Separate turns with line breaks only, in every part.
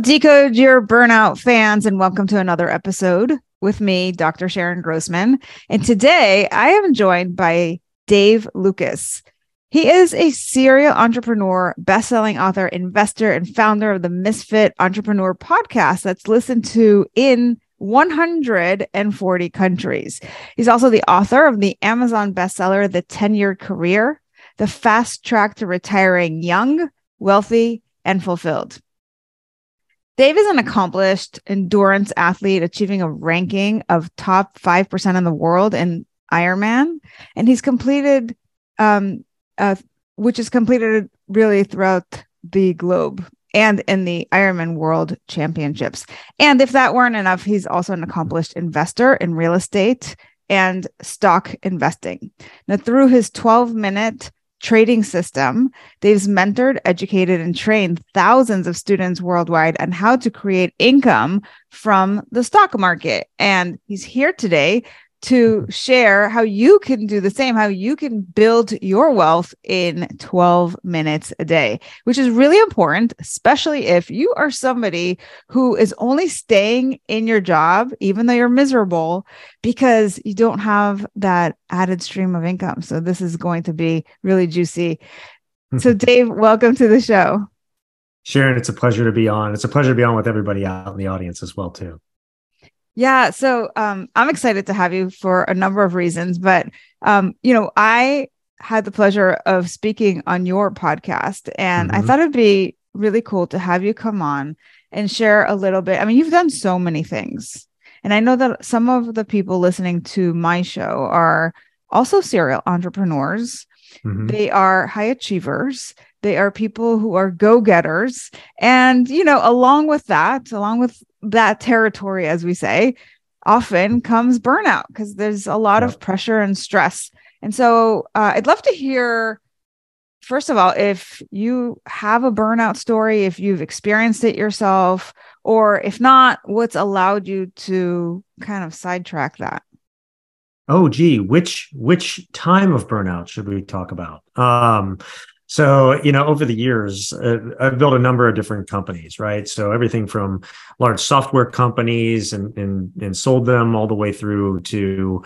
Decode Your Burnout fans, and welcome to another episode with me, Dr. Sharon Grossman. And today I am joined by Dave Lucas. He is a serial entrepreneur, best-selling author, investor, and founder of the Misfit Entrepreneur podcast that's listened to in 140 countries. He's also the author of the Amazon bestseller, The 10 Year Career, The Fast Track to Retiring Young, Wealthy, and Fulfilled. Dave is an accomplished endurance athlete, achieving a ranking of top 5% in the world in Ironman. And he's completed, um, uh, which is completed really throughout the globe and in the Ironman World Championships. And if that weren't enough, he's also an accomplished investor in real estate and stock investing. Now, through his 12 minute trading system. Dave's mentored, educated, and trained thousands of students worldwide on how to create income from the stock market. And he's here today to share how you can do the same, how you can build your wealth in 12 minutes a day, which is really important, especially if you are somebody who is only staying in your job, even though you're miserable, because you don't have that added stream of income. So, this is going to be really juicy. Hmm. so, Dave, welcome to the show.
Sharon, it's a pleasure to be on. It's a pleasure to be on with everybody out in the audience as well, too.
Yeah, so um, I'm excited to have you for a number of reasons, but um, you know, I had the pleasure of speaking on your podcast, and mm-hmm. I thought it'd be really cool to have you come on and share a little bit. I mean, you've done so many things, and I know that some of the people listening to my show are also serial entrepreneurs. Mm-hmm. They are high achievers. They are people who are go getters. And, you know, along with that, along with that territory, as we say, often comes burnout because there's a lot of pressure and stress. And so uh, I'd love to hear, first of all, if you have a burnout story, if you've experienced it yourself, or if not, what's allowed you to kind of sidetrack that?
Oh, gee, which which time of burnout should we talk about? Um, so, you know, over the years, uh, I've built a number of different companies, right? So everything from large software companies and, and, and sold them all the way through to,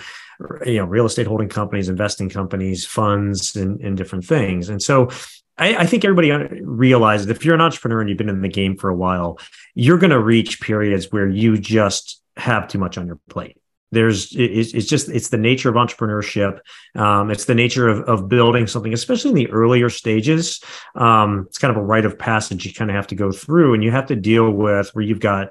you know, real estate holding companies, investing companies, funds and, and different things. And so I, I think everybody realizes if you're an entrepreneur and you've been in the game for a while, you're going to reach periods where you just have too much on your plate there's it's, just it's the nature of entrepreneurship um, it's the nature of, of building something especially in the earlier stages um, it's kind of a rite of passage you kind of have to go through and you have to deal with where you've got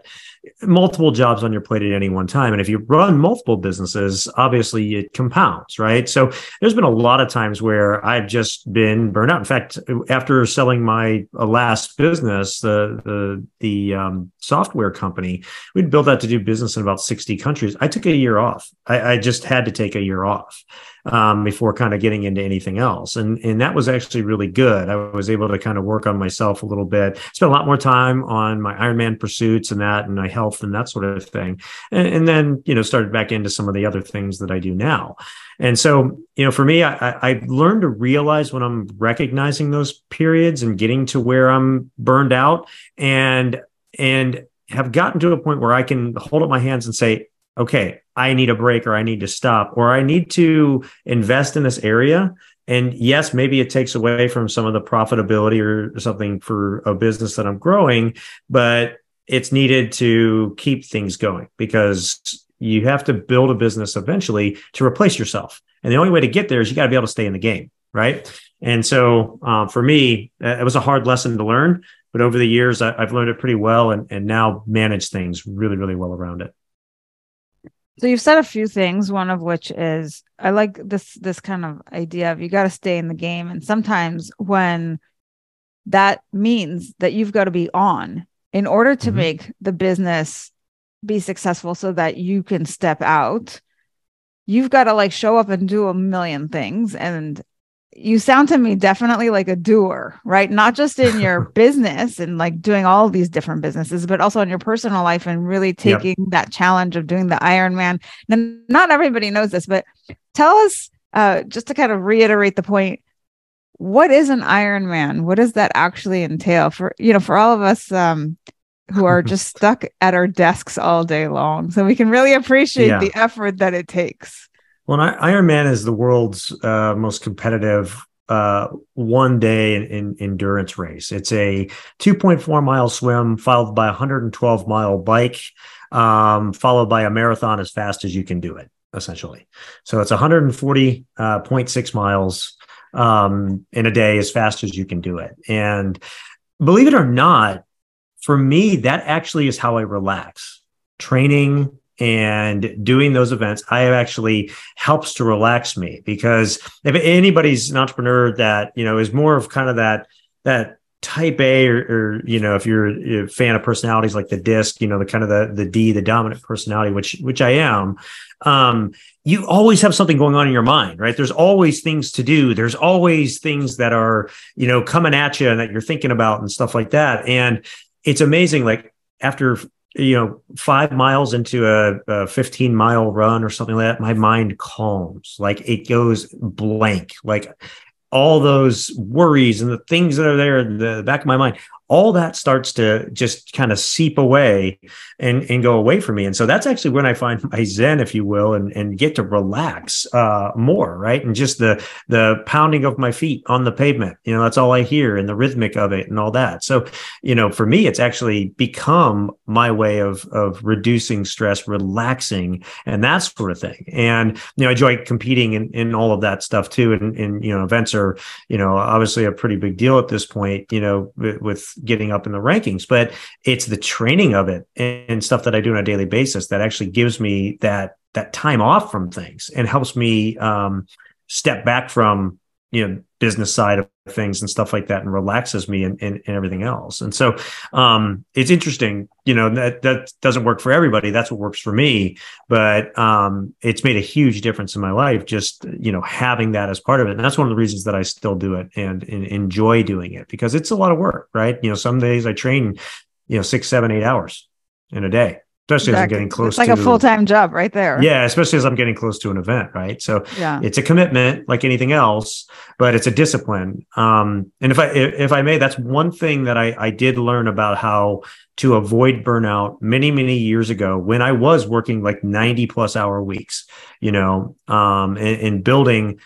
multiple jobs on your plate at any one time. And if you run multiple businesses, obviously it compounds, right? So there's been a lot of times where I've just been burned out. In fact, after selling my uh, last business, the the the um, software company, we'd built that to do business in about 60 countries. I took a year off. I, I just had to take a year off um, before kind of getting into anything else. And, and that was actually really good. I was able to kind of work on myself a little bit, spend a lot more time on my Ironman pursuits and that, and my health and that sort of thing. And, and then, you know, started back into some of the other things that I do now. And so, you know, for me, I, I learned to realize when I'm recognizing those periods and getting to where I'm burned out and, and have gotten to a point where I can hold up my hands and say, okay, I need a break or I need to stop or I need to invest in this area and yes, maybe it takes away from some of the profitability or something for a business that I'm growing, but it's needed to keep things going because you have to build a business eventually to replace yourself. And the only way to get there is you got to be able to stay in the game. Right. And so um, for me, it was a hard lesson to learn, but over the years, I, have learned it pretty well and, and now manage things really, really well around it.
So you've said a few things, one of which is I like this this kind of idea of you got to stay in the game. And sometimes when that means that you've got to be on in order to mm-hmm. make the business be successful so that you can step out, you've got to like show up and do a million things. And you sound to me definitely like a doer, right? Not just in your business and like doing all these different businesses, but also in your personal life and really taking yep. that challenge of doing the Ironman. Now, not everybody knows this, but tell us uh, just to kind of reiterate the point. What is an Ironman? What does that actually entail for you know for all of us um, who are just stuck at our desks all day long, so we can really appreciate yeah. the effort that it takes.
Well, Ironman is the world's uh, most competitive uh, one day in, in, endurance race. It's a 2.4 mile swim followed by a 112 mile bike, um, followed by a marathon as fast as you can do it, essentially. So it's 140.6 uh, miles um, in a day as fast as you can do it. And believe it or not, for me, that actually is how I relax. Training, and doing those events i actually helps to relax me because if anybody's an entrepreneur that you know is more of kind of that that type a or, or you know if you're a fan of personalities like the DISC you know the kind of the the d the dominant personality which which i am um you always have something going on in your mind right? There's always things to do. There's always things that are you know coming at you and that you're thinking about and stuff like that. And it's amazing like after you know, five miles into a, a 15 mile run or something like that, my mind calms. Like it goes blank. Like all those worries and the things that are there in the back of my mind, all that starts to just kind of seep away and, and go away from me. And so that's actually when I find my zen, if you will, and, and get to relax uh, more, right? And just the the pounding of my feet on the pavement, you know, that's all I hear and the rhythmic of it and all that. So, you know, for me, it's actually become my way of of reducing stress, relaxing, and that sort of thing. And you know, I enjoy competing in, in all of that stuff too. And, and you know, events are, you know, obviously a pretty big deal at this point, you know, with, with getting up in the rankings, but it's the training of it and stuff that I do on a daily basis that actually gives me that that time off from things and helps me um, step back from you know business side of things and stuff like that and relaxes me and, and, and everything else. And so um, it's interesting you know that that doesn't work for everybody. That's what works for me. But um, it's made a huge difference in my life just you know having that as part of it. And that's one of the reasons that i still do it and, and enjoy doing it because it's a lot of work right? You know some days i train you know six seven eight hours in a day especially exactly. as I'm getting close.
It's like
to,
a full time job right there.
Yeah, especially as I'm getting close to an event, right? So yeah. it's a commitment, like anything else, but it's a discipline. Um, and if I if I may, that's one thing that I I did learn about how to avoid burnout many many years ago when I was working like 90 plus hour weeks, you know, um, and, and building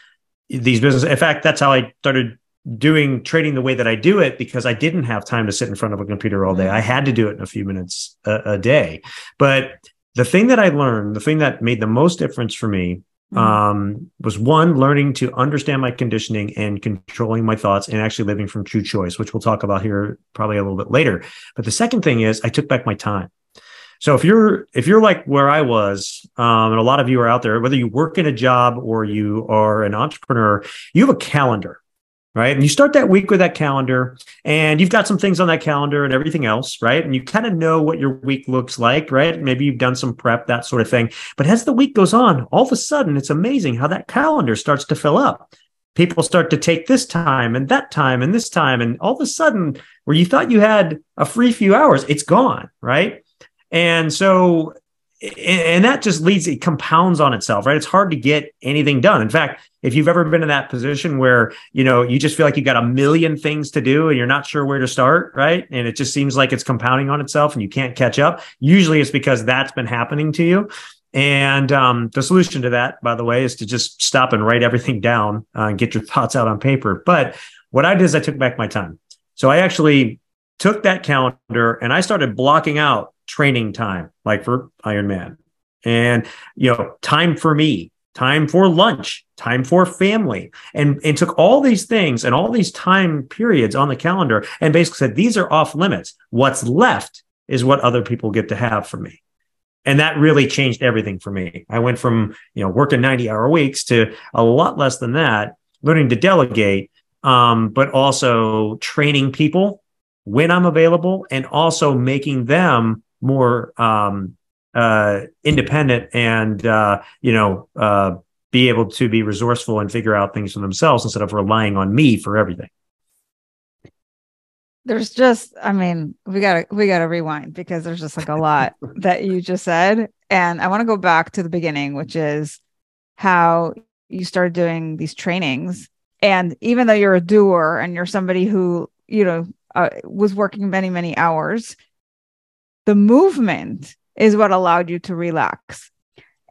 these businesses. In fact, that's how I started doing trading the way that I do it because I didn't have time to sit in front of a computer all day. I had to do it in a few minutes a, a day. But the thing that I learned, the thing that made the most difference for me mm-hmm. um, was one, learning to understand my conditioning and controlling my thoughts and actually living from true choice, which we'll talk about here probably a little bit later. But the second thing is I took back my time. So if you're if you're like where I was, um, and a lot of you are out there, whether you work in a job or you are an entrepreneur, you have a calendar right? And you start that week with that calendar and you've got some things on that calendar and everything else, right? And you kind of know what your week looks like, right? Maybe you've done some prep, that sort of thing. But as the week goes on, all of a sudden, it's amazing how that calendar starts to fill up. People start to take this time and that time and this time. And all of a sudden, where you thought you had a free few hours, it's gone, right? And so and that just leads it compounds on itself right? It's hard to get anything done. In fact if you've ever been in that position where you know you just feel like you've got a million things to do and you're not sure where to start right? And it just seems like it's compounding on itself and you can't catch up. Usually it's because that's been happening to you. And um, the solution to that, by the way, is to just stop and write everything down uh, and get your thoughts out on paper. But what I did is I took back my time. So I actually took that calendar and I started blocking out training time, like for Ironman, and you know, time for me, time for lunch, time for family, and and took all these things and all these time periods on the calendar and basically said these are off limits. What's left is what other people get to have from me. And that really changed everything for me. I went from, you know, working 90 hour weeks to a lot less than that, learning to delegate, um, but also training people when I'm available and also making them more um, uh, independent and uh, you know uh, be able to be resourceful and figure out things for themselves instead of relying on me for everything.
There's just i mean we gotta we gotta rewind because there's just like a lot that you just said. And i want to go back to the beginning which is how you started doing these trainings. And even though you're a doer and you're somebody who you know uh, was working many many hours the movement is what allowed you to relax.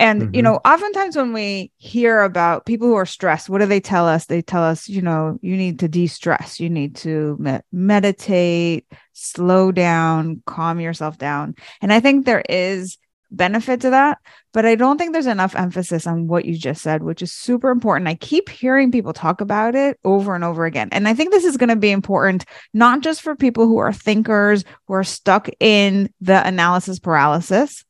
And, mm-hmm. you know, oftentimes when we hear about people who are stressed, what do they tell us? They tell us, you know, you need to de stress, you need to me- meditate, slow down, calm yourself down. And I think there is benefit to that. But I don't think there's enough emphasis on what you just said, which is super important. I keep hearing people talk about it over and over again. And I think this is going to be important, not just for people who are thinkers, who are stuck in the analysis paralysis,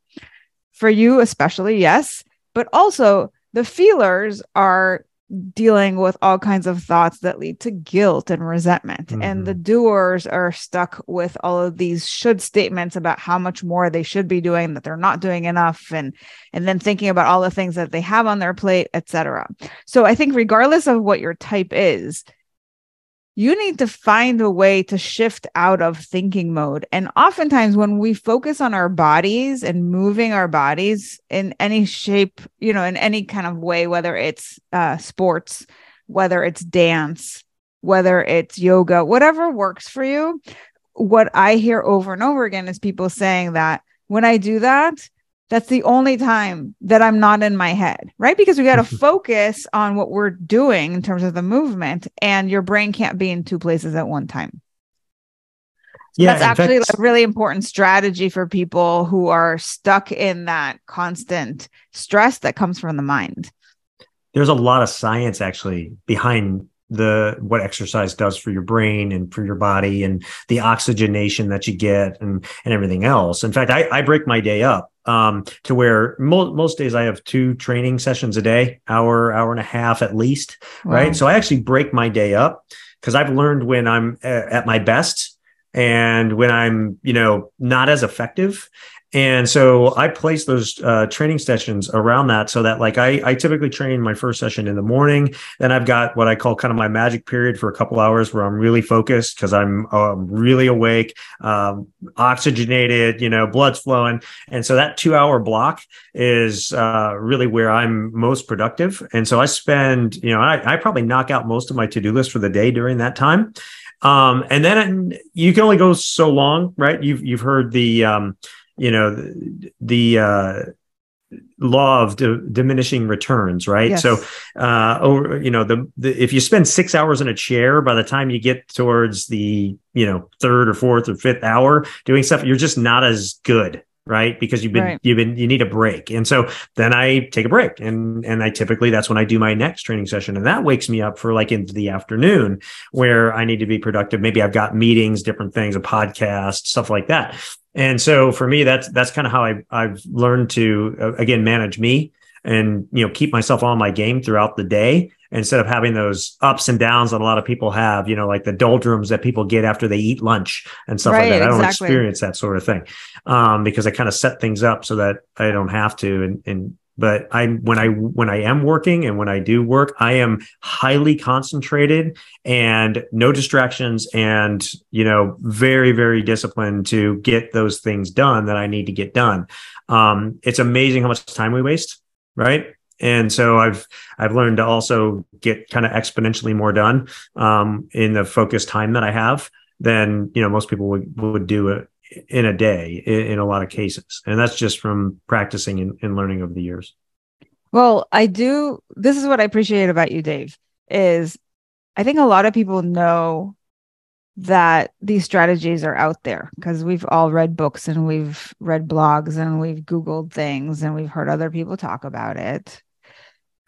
for you, especially, yes, but also the feelers are dealing with all kinds of thoughts that lead to guilt and resentment. Mm-hmm. And the mm-hmm. doers are stuck with all of these should statements about how much more they should be doing, that they're not doing enough, and and then thinking about all the things that they have on their plate, etc. So I think regardless of what your type is, you need to find a way to shift out of thinking mode. And oftentimes, when we focus on our bodies and moving our bodies in any shape, you know, in any kind of way, whether it's uh, sports, whether it's dance, whether it's yoga, whatever works for you, what I hear over and over again is people saying that when I do that, that's the only time that I'm not in my head, right? Because we got to focus on what we're doing in terms of the movement, and your brain can't be in two places at one time. yeah, that's actually fact, a really important strategy for people who are stuck in that constant stress that comes from the mind.
There's a lot of science actually behind the what exercise does for your brain and for your body and the oxygenation that you get and and everything else. In fact, I, I break my day up um, to where mo- most days I have two training sessions a day, hour, hour and a half at least. Wow. Right. So I actually break my day up because I've learned when I'm uh, at my best and when I'm, you know, not as effective and so I place those uh, training sessions around that so that like I, I typically train my first session in the morning. Then I've got what I call kind of my magic period for a couple hours where I'm really focused because I'm um, really awake, um, oxygenated, you know, blood's flowing. And so that two hour block is uh, really where I'm most productive. And so I spend, you know, I, I probably knock out most of my to do list for the day during that time. Um, and then you can only go so long, right? You've, you've heard the, um, you know the, the uh, law of di- diminishing returns, right? Yes. So, uh, you know, the, the if you spend six hours in a chair, by the time you get towards the you know third or fourth or fifth hour doing stuff, you're just not as good right? Because you've been right. you've been you need a break. And so then i take a break. And and i typically that's when i do my next training session. And that wakes me up for like into the afternoon where i need to be productive. Maybe i've got meetings different things a podcast stuff like that. And so for me that's that's kind of how i i've learned to uh, again manage me and you know keep myself on my game throughout the day instead of having those ups and downs that a lot of people have, you know, like the doldrums that people get after they eat lunch and stuff right, like that. I don't experience that sort of thing um, because I kind of set things up so that I don't have to. And, and but I when I when I am working and when I do work, I am highly concentrated and no distractions and you know very very disciplined to get those things done that I need to get done. Um, it's amazing how much time we waste, right? And so I've I've learned to also get kind of exponentially more done um, in the focused time that I have than you know most people would would do it in a day in, in, a lot of cases. And that's just from practicing and, and learning over the years.
Well, I do. This is what I appreciate about you, Dave, is I think a lot of people know that these strategies are out there because we've all read books and we've read blogs and we've Googled things and we've heard other people talk about it.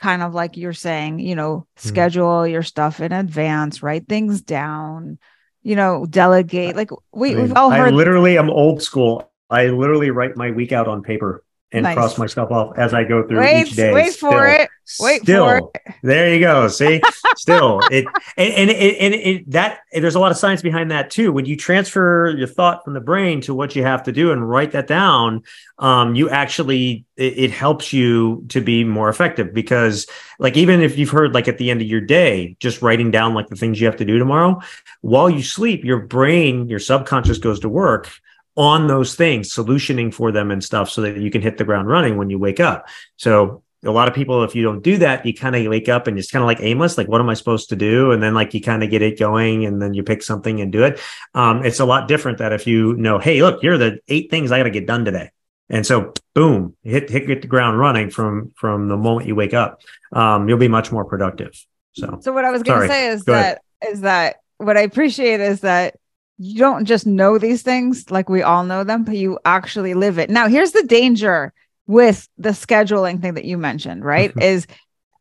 Kind of like you're saying, you know, mm-hmm. schedule your stuff in advance, write things down, you know, delegate. Like we, I mean, we've all heard.
I literally am old school. I literally write my week out on paper and nice. cross my stuff off as I go through
wait,
each day.
Wait still. for it. Wait
still.
for it.
There you go. See, still it and and, it, and it, that there's a lot of science behind that too. When you transfer your thought from the brain to what you have to do and write that down, um, you actually it, it helps you to be more effective because like even if you've heard like at the end of your day, just writing down like the things you have to do tomorrow, while you sleep, your brain, your subconscious goes to work on those things, solutioning for them and stuff so that you can hit the ground running when you wake up. So a lot of people, if you don't do that, you kind of wake up and it's kind of like aimless, like, what am I supposed to do? And then like you kind of get it going and then you pick something and do it. Um, it's a lot different that if you know, hey, look, here are the eight things I got to get done today. And so boom, hit, hit, hit the ground running from, from the moment you wake up. Um, you'll be much more productive. So,
so what I was going to say is Go that, ahead. is that what I appreciate is that you don't just know these things like we all know them, but you actually live it. Now, here's the danger with the scheduling thing that you mentioned, right? is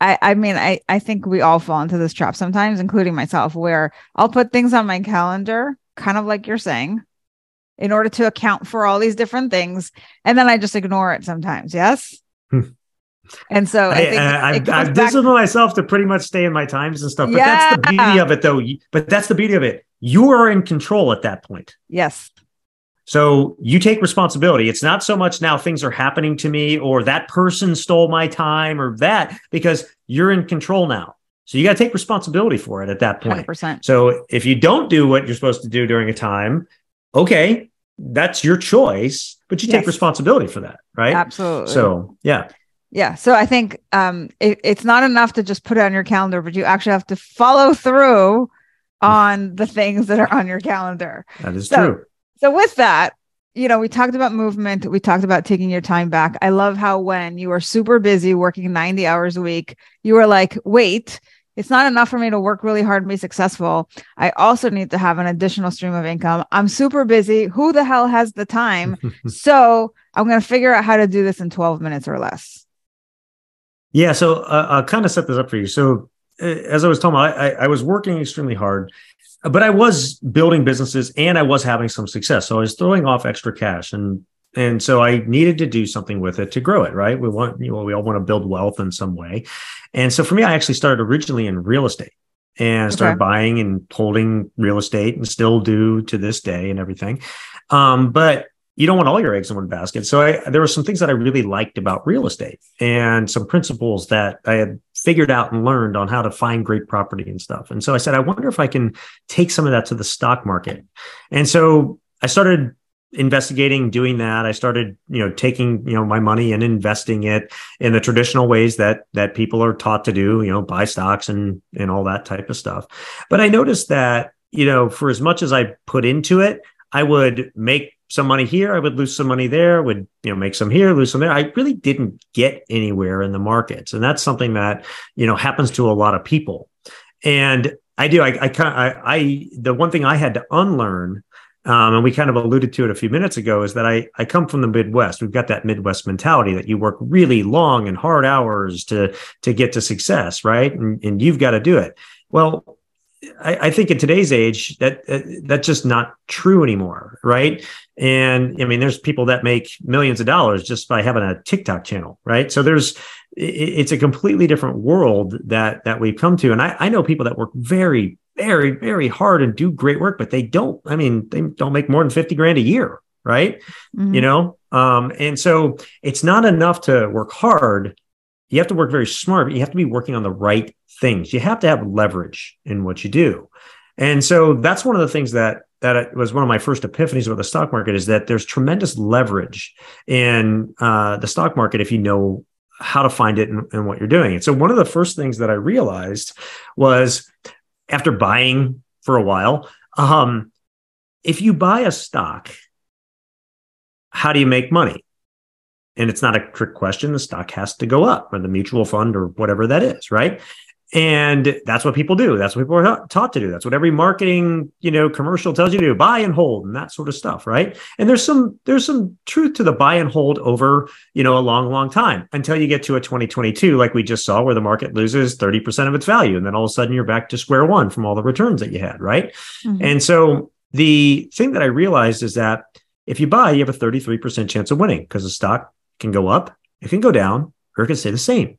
I, I mean, I, I think we all fall into this trap sometimes, including myself, where I'll put things on my calendar, kind of like you're saying, in order to account for all these different things. And then I just ignore it sometimes. Yes. Hmm. And so I, think
I, have I've disciplined myself to pretty much stay in my times and stuff. But yeah. that's the beauty of it, though. But that's the beauty of it. You are in control at that point.
Yes.
So you take responsibility. It's not so much now things are happening to me or that person stole my time or that because you're in control now. So you got to take responsibility for it at that point. 100%. So if you don't do what you're supposed to do during a time, okay, that's your choice, but you yes. take responsibility for that, right?
Absolutely.
So, yeah.
Yeah. So I think um, it, it's not enough to just put it on your calendar, but you actually have to follow through on the things that are on your calendar.
That is so, true.
So with that, you know, we talked about movement. We talked about taking your time back. I love how when you were super busy working 90 hours a week, you were like, wait, it's not enough for me to work really hard and be successful. I also need to have an additional stream of income. I'm super busy. Who the hell has the time? so I'm going to figure out how to do this in 12 minutes or less.
Yeah, so uh, I'll kind of set this up for you. So as I was talking about, I, I was working extremely hard, but I was building businesses and I was having some success. So I was throwing off extra cash and and so I needed to do something with it to grow it, right? We want, you know, we all want to build wealth in some way. And so for me, I actually started originally in real estate and started okay. buying and holding real estate and still do to this day and everything. Um, but you don't want all your eggs in one basket. So I, there were some things that I really liked about real estate and some principles that I had figured out and learned on how to find great property and stuff. And so I said, I wonder if I can take some of that to the stock market. And so I started investigating doing that i started you know taking you know my money and investing it in the traditional ways that that people are taught to do you know buy stocks and and all that type of stuff but i noticed that you know for as much as i put into it i would make some money here, I would lose some money there, would you know make some here, lose some there. I really didn't get anywhere in the markets, and that's something that you know happens to a lot of people. And I do. I, I kind I, I the one thing I had to unlearn, um, and we kind of alluded to it a few minutes ago, is that I I come from the Midwest. We've got that Midwest mentality that you work really long and hard hours to to get to success, right? And, and you've got to do it. Well, I, I, think in today's age that that's just not true anymore, right? And I mean, there's people that make millions of dollars just by having a TikTok channel, right? So there's it's a completely different world that that we've come to, and I, I know people that work very, very, very hard and do great work, but they don't. I mean, they don't make more than fifty grand a year, right? Mm-hmm. You know, um, and so it's not enough to work hard. You have to work very smart, but you have to be working on the right things. You have to have leverage in what you do. And so that's one of the things that that was one of my first epiphanies about the stock market is that there's tremendous leverage in uh, the stock market if you know how to find it and, and what you're doing. And so one of the first things that I realized was after buying for a while, um, if you buy a stock how do you make money? And it's not a trick question. The stock has to go up or the mutual fund or whatever that is, right? And that's what people do. That's what people are taught to do. That's what every marketing, you know, commercial tells you to do, buy and hold and that sort of stuff, right? And there's some there's some truth to the buy and hold over, you know, a long long time until you get to a 2022 like we just saw where the market loses 30% of its value and then all of a sudden you're back to square one from all the returns that you had, right? Mm-hmm. And so the thing that I realized is that if you buy, you have a 33% chance of winning because the stock can go up, it can go down, or it can stay the same.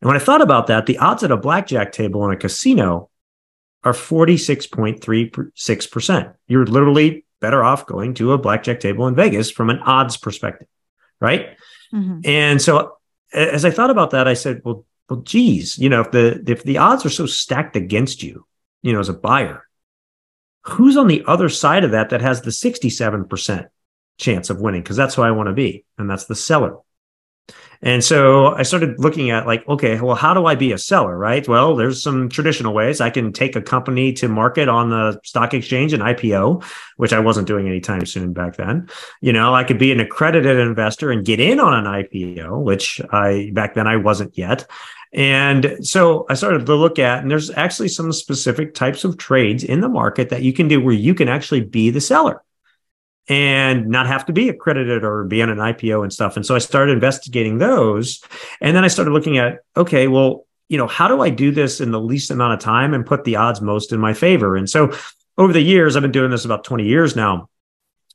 And when I thought about that, the odds at a blackjack table in a casino are 46.36%. You're literally better off going to a blackjack table in Vegas from an odds perspective, right? Mm-hmm. And so as I thought about that, I said, well, well, geez, you know, if the if the odds are so stacked against you, you know, as a buyer, who's on the other side of that that has the 67% chance of winning? Because that's who I want to be, and that's the seller. And so I started looking at like, okay, well, how do I be a seller, right? Well, there's some traditional ways. I can take a company to market on the stock exchange and IPO, which I wasn't doing anytime soon back then. You know, I could be an accredited investor and get in on an IPO, which I back then I wasn't yet. And so I started to look at, and there's actually some specific types of trades in the market that you can do where you can actually be the seller and not have to be accredited or be on an IPO and stuff. And so I started investigating those. And then I started looking at, okay, well, you know, how do I do this in the least amount of time and put the odds most in my favor? And so over the years, I've been doing this about 20 years now.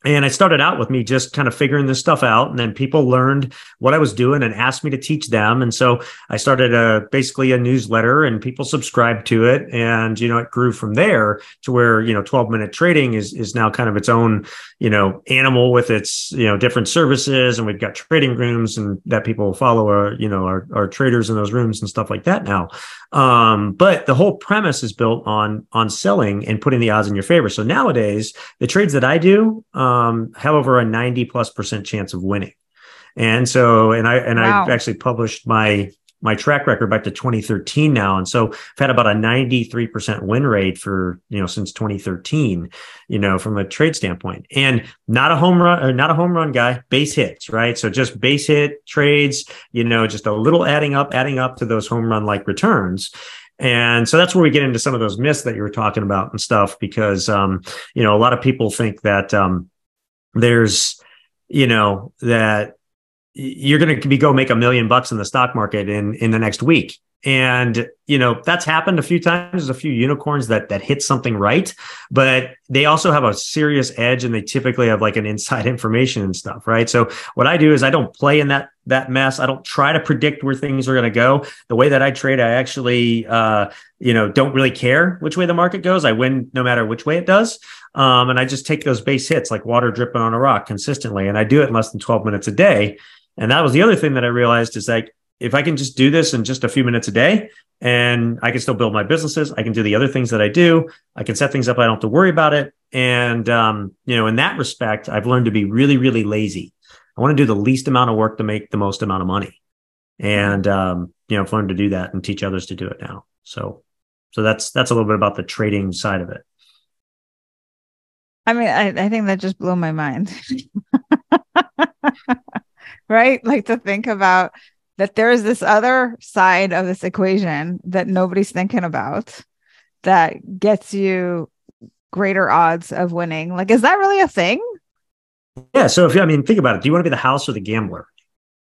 And I started out with me just kind of figuring this stuff out. And then people learned what I was doing and asked me to teach them. And so I started a basically a newsletter and people subscribed to it. And, you know, it grew from there to where, you know, 12 minute trading is, is now kind of its own, you know, animal with its, you know, different services. And we've got trading rooms and that people follow our, you know, our, our traders in those rooms and stuff like that now. Um, but the whole premise is built on on selling and putting the odds in your favor. So nowadays, the trades that I do um, have over a ninety plus percent chance of winning. And so, and I and wow. I've actually published my my track record back to 2013 now. And so I've had about a 93% win rate for, you know, since 2013, you know, from a trade standpoint and not a home run, or not a home run guy, base hits, right? So just base hit trades, you know, just a little adding up, adding up to those home run like returns. And so that's where we get into some of those myths that you were talking about and stuff, because, um, you know, a lot of people think that, um, there's, you know, that you're going to be go make a million bucks in the stock market in in the next week and you know that's happened a few times. There's a few unicorns that that hit something right but they also have a serious edge and they typically have like an inside information and stuff right? So what i do is i don't play in that that mess. I don't try to predict where things are going to go. The way that i trade i actually uh you know don't really care which way the market goes. I win no matter which way it does. Um and i just take those base hits like water dripping on a rock consistently. And i do it in less than 12 minutes a day. And that was the other thing that I realized is like, if I can just do this in just a few minutes a day and I can still build my businesses, I can do the other things that I do. I can set things up. I don't have to worry about it. And, um, you know, in that respect, I've learned to be really, really lazy. I want to do the least amount of work to make the most amount of money. And, um, you know, I've learned to do that and teach others to do it now. So, so that's, that's a little bit about the trading side of it.
I mean, I, I think that just blew my mind. right? Like to think about that there is this other side of this equation that nobody's thinking about that gets you greater odds of winning. Like, is that really a thing?
Yeah. So if you, I mean, think about it. Do you want to be the house or the gambler?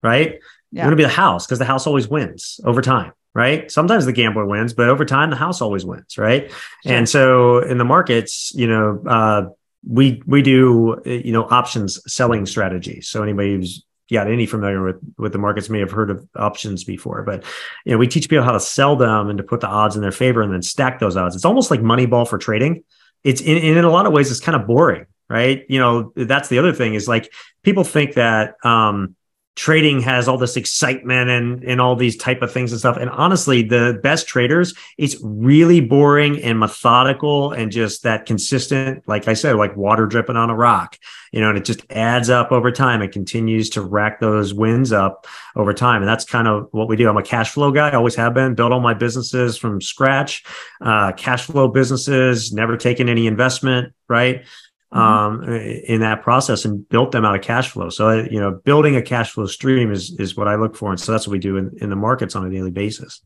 Right? Yeah. You want to be the house because the house always wins over time right? Sometimes the gambler wins, but over time the house always wins, right? Sure. And so in the markets, you know, uh, we we do you know options selling strategies. So anybody who's got any familiar with with the markets may have heard of options before, but you know we teach people how to sell them and to put the odds in their favor and then stack those odds. It's almost like Moneyball for trading. It's in, in a lot of ways it's kind of boring, right? You know that's the other thing is like people think that um, trading has all this excitement and and all these type of things and stuff. And honestly the best traders it's really boring and methodical and just that consistent like i said like water dripping on a rock you know and it just adds up over time it continues to rack those wins up over time. And that's kind of what we do. I'm a cash flow guy always have been built all my businesses from scratch uh, cash flow businesses never taken any investment right. Um, in that process and built them out of cash flow. So, you know, building a cash flow stream is, is what I look for. And so that's what we do in, in the markets on a daily basis.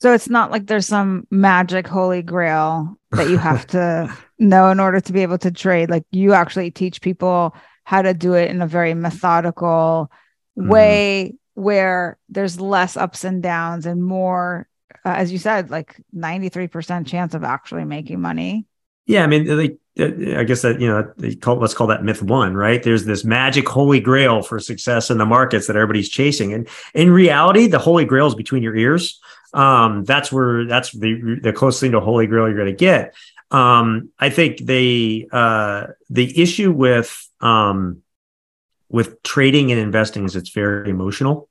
So it's not like there's some magic holy grail that you have to know in order to be able to trade. Like you actually teach people how to do it in a very methodical mm-hmm. way where there's less ups and downs and more uh, as you said like 93% chance of actually making money
yeah i mean they, i guess that you know call let's call that myth one right? There's this magic holy grail for success in the markets that everybody's chasing. And in reality the holy grail is between your ears. Um, that's where that's the the closest thing to holy grail you're going to get. Um, i think the uh, the issue with um, with trading and investing is it's very emotional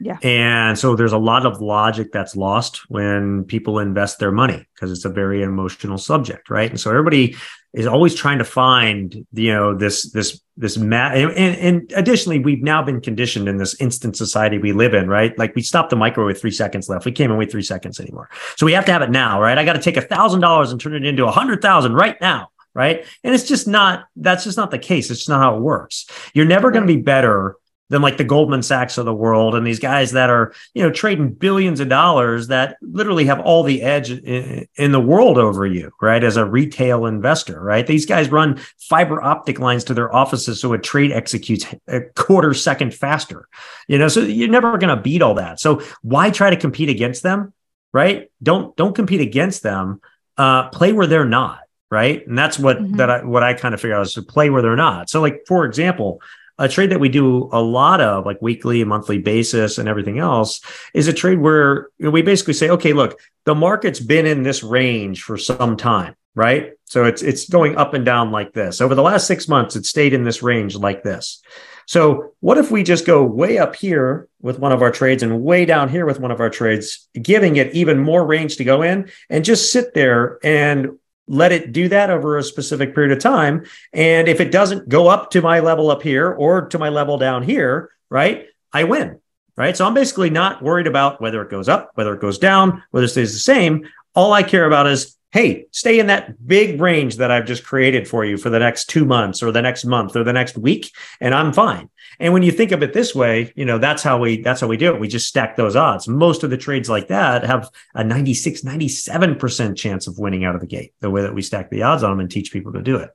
yeah.
And so there's a lot of logic that's lost when people invest their money because it's a very emotional subject, right? And so everybody is always trying to find, you know, this, this, this mat. And, and, additionally, we've now been conditioned in this instant society we live in, right? Like we stopped the microwave three seconds left. We can't wait three seconds anymore. So we have to have it now, right? I got to take a thousand dollars and turn it into a hundred thousand right now. Right. And it's just not, that's just not the case. It's not how it works. You're never going to be better than like the Goldman Sachs of the world and these guys that are, you know, trading billions of dollars that literally have all the edge in, in, the world over you, right? As a retail investor, right? These guys run fiber optic lines to their offices so a trade executes a quarter second faster, you know, so you're never going to beat all that. So why try to compete against them, right? Don't, don't compete against them. Uh, play where they're not right and that's what mm-hmm. that i what i kind of figure out is to play where they're not so like for example a trade that we do a lot of like weekly monthly basis and everything else is a trade where we basically say okay look the market's been in this range for some time right? So it's it's going up and down like this. Over the last 6 months it stayed in this range like this. So what if we just go way up here with one of our trades and way down here with one of our trades giving it even more range to go in and just sit there and let it do that over a specific period of time. And if it doesn't go up to my level up here or to my level down here, right, I win. Right. So I'm basically not worried about whether it goes up, whether it goes down, whether it stays the same. All I care about is, hey, stay in that big range that I've just created for you for the next two months or the next month or the next week, and I'm fine. And when you think of it this way, you know, that's how we that's how we do it. We just stack those odds. Most of the trades like that have a 96, 97% chance of winning out of the gate, the way that we stack the odds on them and teach people to do it.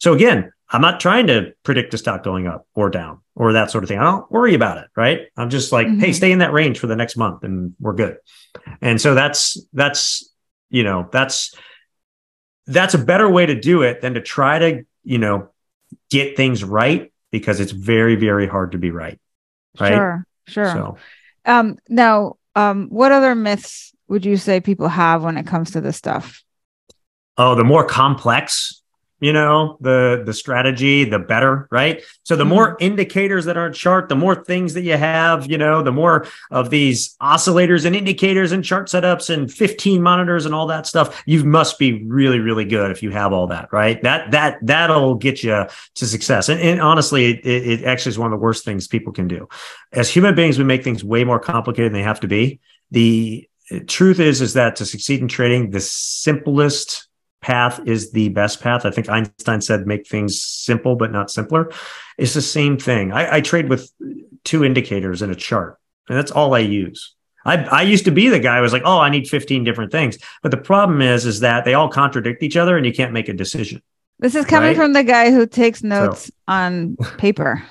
So again, I'm not trying to predict a stock going up or down or that sort of thing. I don't worry about it, right? I'm just like, mm-hmm. hey, stay in that range for the next month and we're good. And so that's that's you know, that's that's a better way to do it than to try to, you know, get things right because it's very, very hard to be right. Right.
Sure. Sure. So, um, now, um, what other myths would you say people have when it comes to this stuff?
Oh, the more complex you know the the strategy the better right? So the mm-hmm. more indicators that are chart the more things that you have you know the more of these oscillators and indicators and chart setups and 15 monitors and all that stuff you must be really really good if you have all that right? That that that'll get you to success. And, and honestly it, it actually is one of the worst things people can do. As human beings we make things way more complicated than they have to be. The truth is is that to succeed in trading the simplest path is the best path. I think Einstein said make things simple but not simpler. It's the same thing. I, I trade with two indicators in a chart, and that's all I use. I, I used to be the guy who was like, oh, I need 15 different things. But the problem is, is that they all contradict each other and you can't make a decision.
This is coming right? from the guy who takes notes so. on paper.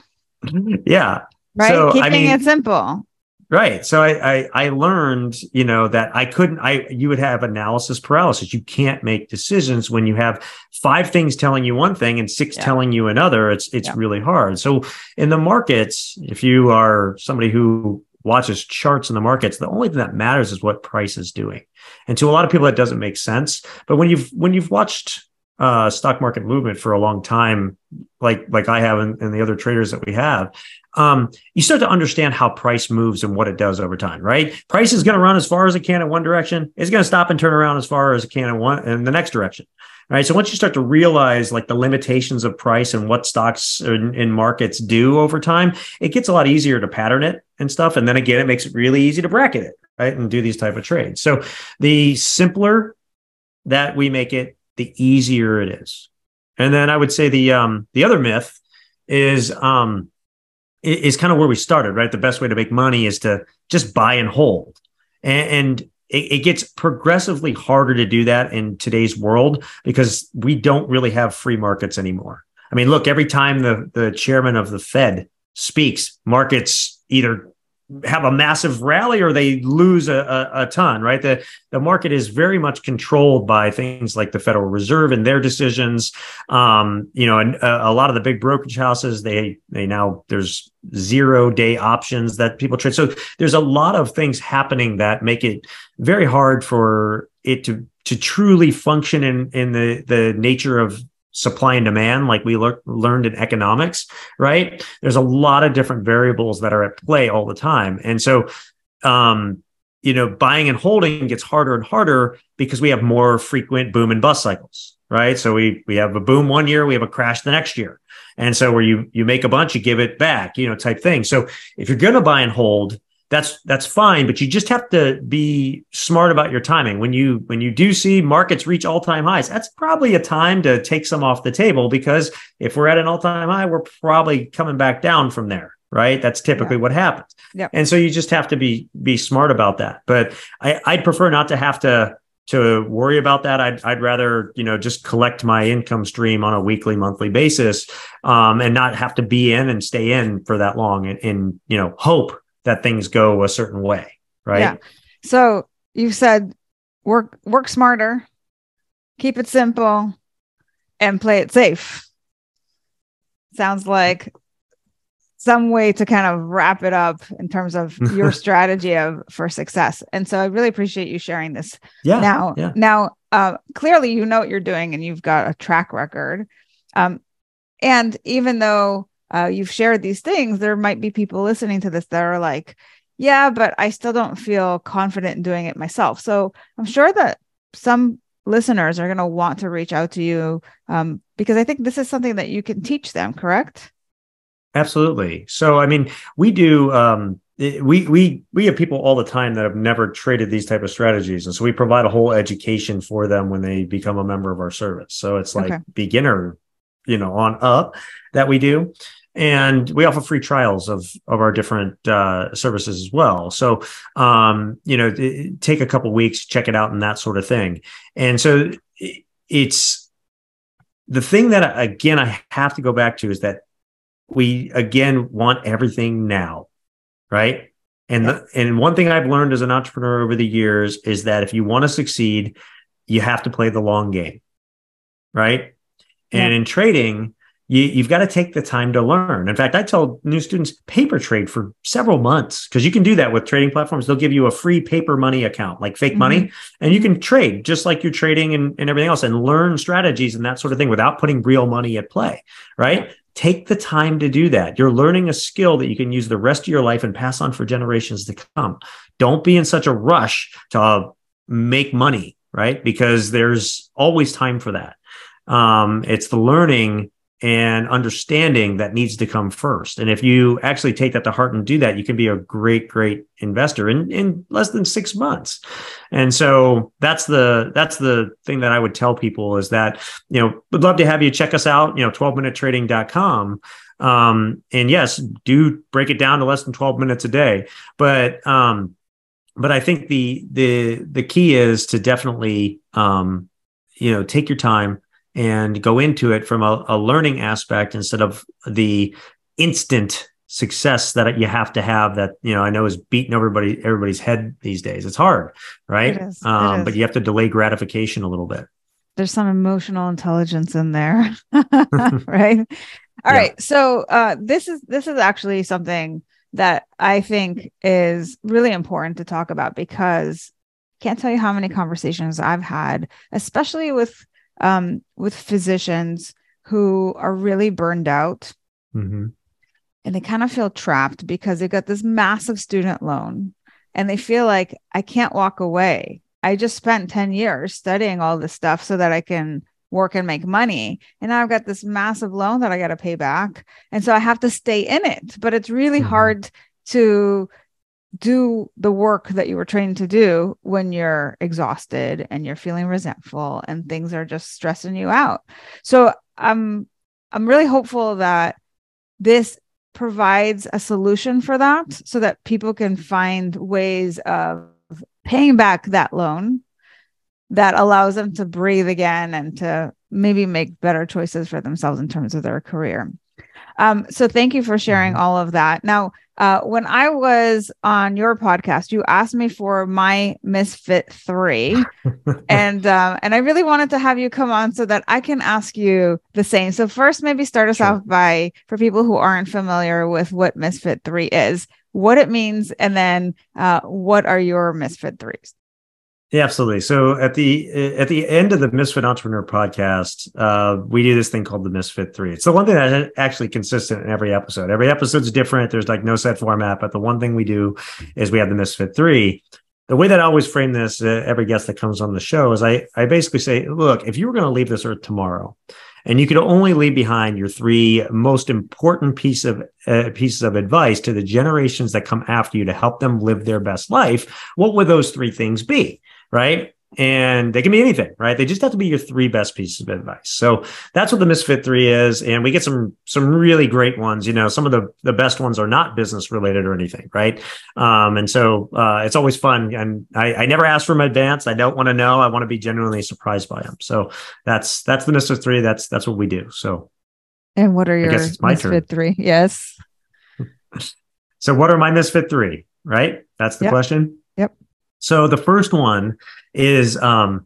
yeah.
Right. So, Keeping I mean, it simple.
Right. So I, I, I learned, you know, that I couldn't I you would have analysis paralysis. You can't make decisions when you have five things telling you one thing and six yeah. telling you another. It's it's yeah. really hard. So in the markets, if you are somebody who watches charts in the markets, the only thing that matters is what price is doing. And to a lot of people that doesn't make sense. But when you've when you've watched uh, stock market movement for a long time, like like I have and, and the other traders that we have, um, you start to understand how price moves and what it does over time, right? Price is going to run as far as it can in one direction. It's going to stop and turn around as far as it can in one in the next direction. Right. So once you start to realize like the limitations of price and what stocks in, in markets do over time, it gets a lot easier to pattern it and stuff. And then again, it makes it really easy to bracket it, right? And do these type of trades. So the simpler that we make it, the easier it is And then I would say the um, the other myth is um, is kind of where we started, right? The best way to make money is to just buy and hold, and, and it, it, gets progressively harder to do that in today's world because we don't really have free markets anymore. I mean, look, every time the the chairman of the Fed speaks, markets either have a massive rally or they lose a, a, a, ton, right? The the market is very much controlled by things like the Federal Reserve and their decisions. Um, you know, and a, a, lot of the big brokerage houses, they they now there's zero day options that people trade. So there's a lot of things happening that make it very hard for it to to truly function in in the the nature of supply and demand like we le- learned in economics right? There's a lot of different variables that are at play all the time. And so um you know buying and holding gets harder and harder because we have more frequent boom and bust cycles right? So we we have a boom one year we have a crash the next year. And so where you you make a bunch you give it back you know type thing. So if you're going to buy and hold that's that's fine but you just have to be smart about your timing. When you when you do see markets reach all-time highs that's probably a time to take some off the table because if we're at an all-time high we're probably coming back down from there right? That's typically yeah. what happens.
Yeah.
and so you just have to be be smart about that. But I, i'd prefer not to have to to worry about that. I'd, I'd rather you know just collect my income stream on a weekly monthly basis um, and not have to be in and stay in for that long and, and you know hope that things go a certain way, right? Yeah.
So you said work work smarter, keep it simple, and play it safe. Sounds like some way to kind of wrap it up in terms of your strategy of for success. And so I really appreciate you sharing this.
Yeah.
Now,
yeah.
now, uh, clearly you know what you're doing and you've got a track record. Um, and even though uh, you've shared these things, there might be people listening to this that are like, yeah, but I still don't feel confident in doing it myself. So I'm sure that some listeners are going to want to reach out to you um, because I think this is something that you can teach them, correct?
Absolutely. So, I mean, we do. Um, we we we have people all the time that have never traded these type of strategies, and so we provide a whole education for them when they become a member of our service. So it's like okay. beginner, you know, on up that we do and we offer free trials of of our different uh, services as well. So, um, you know, take a couple weeks, check it out, and that sort of thing. And so, it's the thing that again I have to go back to is that we again want everything now, right? And the, and one thing I've learned as an entrepreneur over the years is that if you want to succeed, you have to play the long game, right? And in trading, you, have got to take the time to learn. In fact, I tell new students paper trade for several months because you can do that with trading platforms. They'll give you a free paper money account, like fake mm-hmm. money, and you can trade just like you're trading and, and everything else and learn strategies and that sort of thing without putting real money at play, right? Take the time to do that. You're learning a skill that you can use the rest of your life and pass on for generations to come. Don't be in such a rush to make money, right? Because there's always time for that. Um, it's the learning and understanding that needs to come first. And if you actually take that to heart and do that, you can be a great, great investor in, in less than six months. And so that's the that's the thing that I would tell people is that, you know, would love to have you check us out, you know, 12minutetrading.com. Um, and yes, do break it down to less than 12 minutes a day. But um, but I think the the the key is to definitely um, you know, take your time and go into it from a, a learning aspect instead of the instant success that you have to have that you know i know is beating everybody everybody's head these days. It's hard right? It is, um, it but you have to delay gratification a little bit.
There's some emotional intelligence in there right? All yeah. right. so uh, this is this is actually something that i think is really important to talk about because I can't tell you how many conversations i've had especially with um, with physicians who are really burned out mm-hmm. and they kind of feel trapped because they got this massive student loan and they feel like I can't walk away. I just spent 10 years studying all this stuff so that I can work and make money. And now I've got this massive loan that I got to pay back. And so I have to stay in it. But it's really mm-hmm. hard to do the work that you were trained to do when you're exhausted and you're feeling resentful and things are just stressing you out. So I'm I'm really hopeful that this provides a solution for that so that people can find ways of paying back that loan that allows them to breathe again and to maybe make better choices for themselves in terms of their career. Um, so thank you for sharing mm-hmm. all of that. Now, uh, when I was on your podcast, you asked me for my Misfit Three, and uh, and I really wanted to have you come on so that I can ask you the same. So first, maybe start us sure. off by for people who aren't familiar with what Misfit Three is, what it means, and then uh, what are your Misfit Threes?
Yeah, absolutely. So at the at the end of the Misfit Entrepreneur podcast, uh, we do this thing called the Misfit Three. It's the one thing that's actually consistent in every episode. Every episode's different. There's like no set format, but the one thing we do is we have the Misfit Three. The way that I always frame this, uh, every guest that comes on the show is I I basically say, look, if you were going to leave this earth tomorrow, and you could only leave behind your three most important piece of uh, pieces of advice to the generations that come after you to help them live their best life, what would those three things be? Right? And they can be anything, right? They just have to be your three best pieces of advice. So that's what the Misfit Three is, and we get some some really great ones. You know, some of the the best ones are not business related or anything, right? Um, and so uh, it's always fun. And I, I never ask for them advance. I don't want to know. I want to be genuinely surprised by them. So that's that's the Misfit Three. That's that's what we do. So.
And what are your Misfit turn. Three? Yes.
so what are my Misfit Three? Right. That's the
yep.
question.
Yep.
So the first one is um,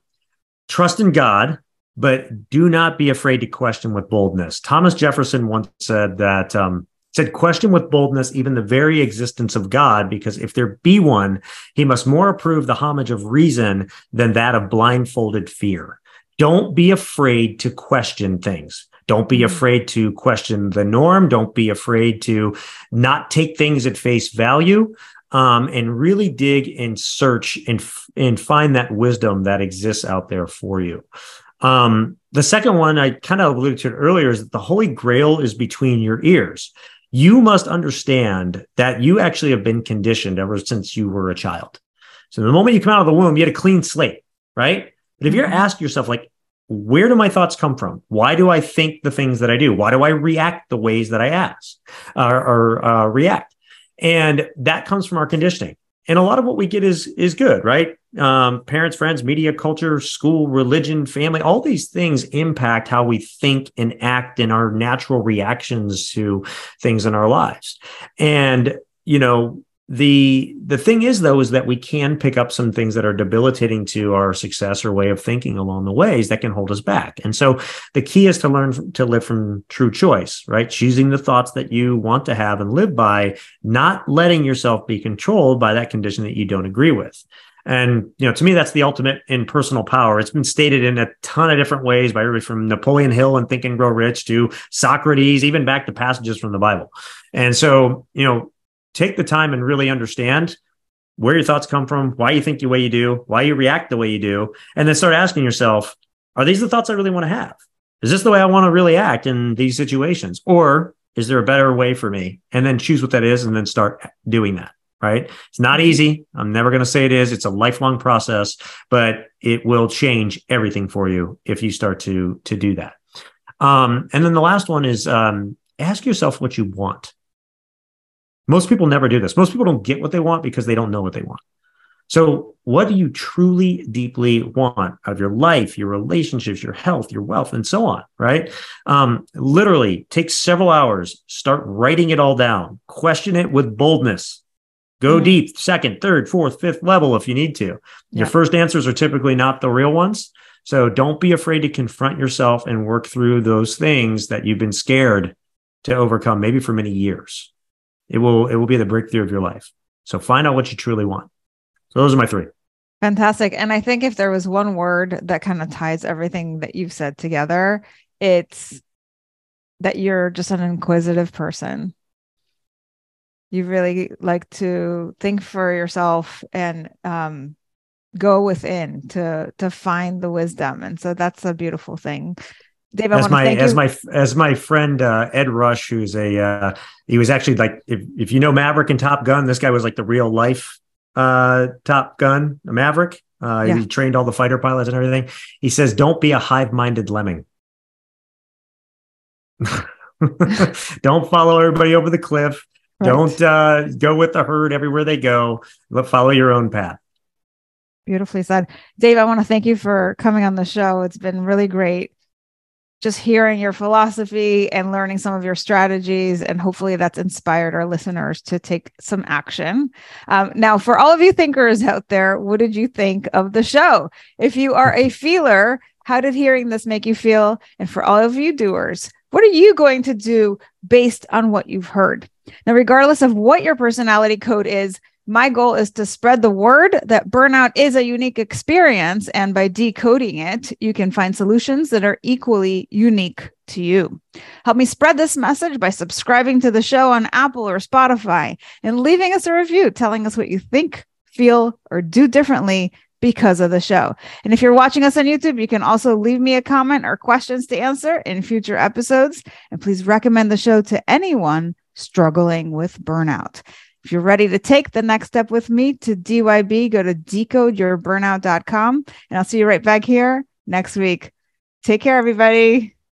trust in God, but do not be afraid to question with boldness. Thomas Jefferson once said that um, said question with boldness even the very existence of God, because if there be one, he must more approve the homage of reason than that of blindfolded fear. Don't be afraid to question things. Don't be mm-hmm. afraid to question the norm. Don't be afraid to not take things at face value um, and really dig and search and and find that wisdom that exists out there for you. Um, the second one I kind of alluded to earlier is that the Holy Grail is between your ears. You must understand that you actually have been conditioned ever since you were a child. So the moment you come out of the womb, you had a clean slate, right? But if you're mm-hmm. asking yourself, like, where do my thoughts come from? Why do I think the things that I do? Why do I react the ways that I ask uh, or uh, react? And that comes from our conditioning. And a lot of what we get is is good, right? Um, parents, friends, media, culture, school, religion, family, all these things impact how we think and act and our natural reactions to things in our lives. And, you know, the the thing is though is that we can pick up some things that are debilitating to our success or way of thinking along the ways that can hold us back and so the key is to learn to live from true choice right choosing the thoughts that you want to have and live by not letting yourself be controlled by that condition that you don't agree with and you know, to me, that's the ultimate in personal power. It's been stated in a ton of different ways by everybody from Napoleon Hill and Think and Grow Rich to Socrates, even back to passages from the Bible. And so, you know, take the time and really understand where your thoughts come from, why you think the way you do, why you react the way you do, and then start asking yourself, are these the thoughts I really want to have? Is this the way I want to really act in these situations? Or is there a better way for me? And then choose what that is and then start doing that. Right. It's not easy. I'm never going to say it is. It's a lifelong process, but it will change everything for you if you start to, to do that. Um, and then the last one is, um, ask yourself what you want. Most people never do this. Most people don't get what they want because they don't know what they want. So, what do you truly, deeply want out of your life, your relationships, your health, your wealth, and so on? Right? Um, literally, take several hours. Start writing it all down. Question it with boldness. Go mm-hmm. deep, second, third, fourth, fifth level if you need to. Your first answers are typically not the real ones. So don't be afraid to confront yourself and work through those things that you've been scared to overcome, maybe for many years. It will it will be the breakthrough of your life. So find out what you truly want. So those are my three.
Fantastic. And I think if there was one word that kind of ties everything that you've said together, it's that you're just an inquisitive person. You really like to think for yourself and um, go within to to find the wisdom. And so that's a beautiful thing Dave, I
as my as
you.
my as my friend uh, Ed Rush, who's a uh, he was actually like if if you know Maverick and Top Gun, this guy was like the real life uh, Top Gun Maverick. Uh, yeah. He trained all the fighter pilots and everything. He says, "Don't be a hive minded lemming." Don't follow everybody over the cliff. Right. Don't uh, go with the herd everywhere they go. But follow your own path.
Beautifully said, Dave. I want to thank you for coming on the show. It's been really great just hearing your philosophy and learning some of your strategies. And hopefully that's inspired our listeners to take some action. Um, now, for all of you thinkers out there, what did you think of the show? If you are a feeler, how did hearing this make you feel? And for all of you doers, what are you going to do based on what you've heard? Now, regardless of what your personality code is, my goal is to spread the word that burnout is a unique experience. And by decoding it, you can find solutions that are equally unique to you. Help me spread this message by subscribing to the show on Apple or Spotify and leaving us a review telling us what you think, feel, or do differently because of the show. And if you're watching us on YouTube, you can also leave me a comment or questions to answer in future episodes. And please recommend the show to anyone struggling with burnout. If you're ready to take the next step with me to DYB, go to decodeyourburnout.com and I'll see you right back here next week. Take care, everybody.